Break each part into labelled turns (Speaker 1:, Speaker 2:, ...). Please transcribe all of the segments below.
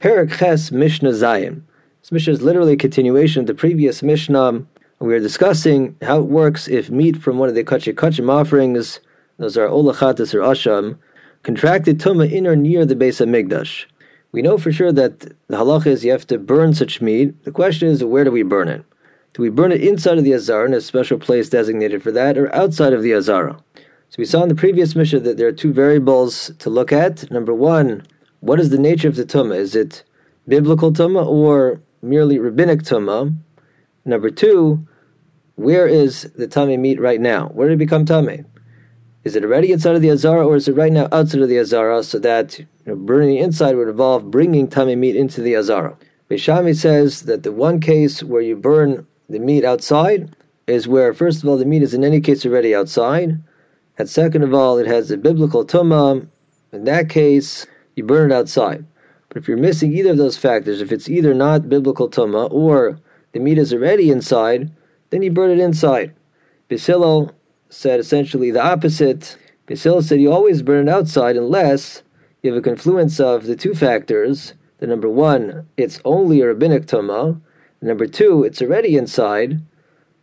Speaker 1: Perek Ches Mishnah Zayin. This Mishnah is literally a continuation of the previous Mishnah. We are discussing how it works if meat from one of the Kachim Kachim offerings, those are Olachatas or Asham, contracted Tumah in or near the Beis HaMikdash. We know for sure that the halacha is you have to burn such meat. The question is, where do we burn it? Do we burn it inside of the Azara in a special place designated for that, or outside of the Azara? So we saw in the previous Mishnah that there are two variables to look at. Number one, what is the nature of the tumah? Is it biblical tumah or merely rabbinic tumah? Number two, where is the tamei meat right now? Where did it become tamei? Is it already inside of the azara or is it right now outside of the azara so that you know, burning inside would involve bringing tamei meat into the azara? Beis Shammai says that the one case where you burn the meat outside is where, first of all, the meat is in any case already outside, and second of all, it has a biblical tumah. In that case, you burn it outside. But if you're missing either of those factors, if it's either not biblical tuma or the meat is already inside, then you burn it inside. Beis Hillel said essentially the opposite. Beis Hillel said you always burn it outside unless you have a confluence of the two factors. The number one, it's only a rabbinic tumah. Number two, it's already inside.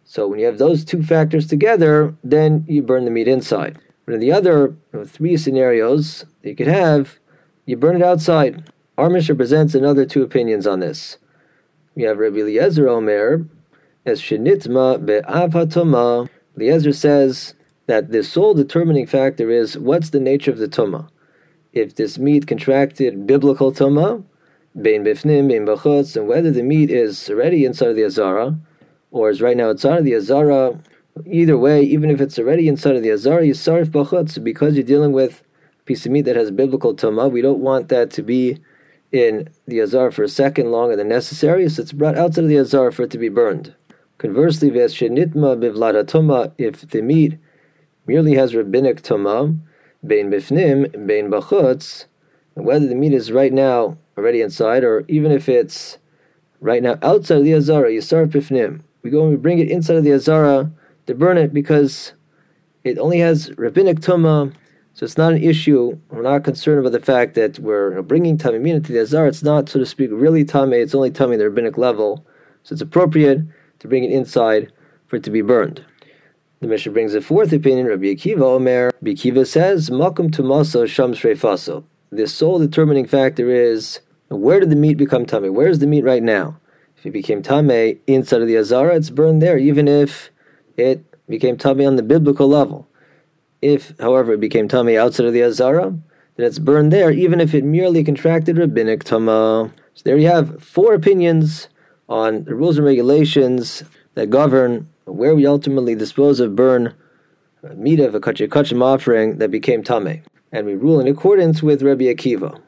Speaker 1: So when you have those two factors together, then you burn the meat inside. But in the other you know, three scenarios you could have, you burn it outside. Our Mishnah presents another two opinions on this. We have Rabbi Eliezer Omer, as Shenitma be'av Eliezer says that the sole determining factor is what's the nature of the tuma. If this meat contracted biblical tuma, bein bifnim, bein bachutz, and whether the meat is already inside of the azara, or is right now outside of the azara, either way, even if it's already inside of the azara, sarif bachutz, because you're dealing with piece of meat that has biblical tuma. We don't want that to be in the azar for a second longer than necessary, so it's brought outside of the azar for it to be burned. Conversely, shenitma bivlada tuma, if the meat merely has rabbinic tuma, bein bifnim, bein bachutz, whether the meat is right now already inside, or even if it's right now outside of the azara, yisar bifnim, we go and we bring it inside of the azara to burn it because it only has rabbinic tuma so it's not an issue. We're not concerned about the fact that we're bringing tamimina into the azar. It's not, so to speak, really tame. It's only tame at the rabbinic level. So it's appropriate to bring it inside for it to be burned. The Mishnah brings a fourth opinion. Rabbi Akiva Omer. Rabbi Akiva says, "Makum tumaso sham faso." The sole determining factor is where did the meat become tame? Where is the meat right now? If it became tame inside of the azara, it's burned there, even if it became tame on the biblical level. If, however, it became tamei outside of the azara, then it's burned there, even if it merely contracted rabbinic tama. So there you have four opinions on the rules and regulations that govern where we ultimately dispose of burn uh, meat of a kachim offering that became tame, and we rule in accordance with Rabbi Akiva.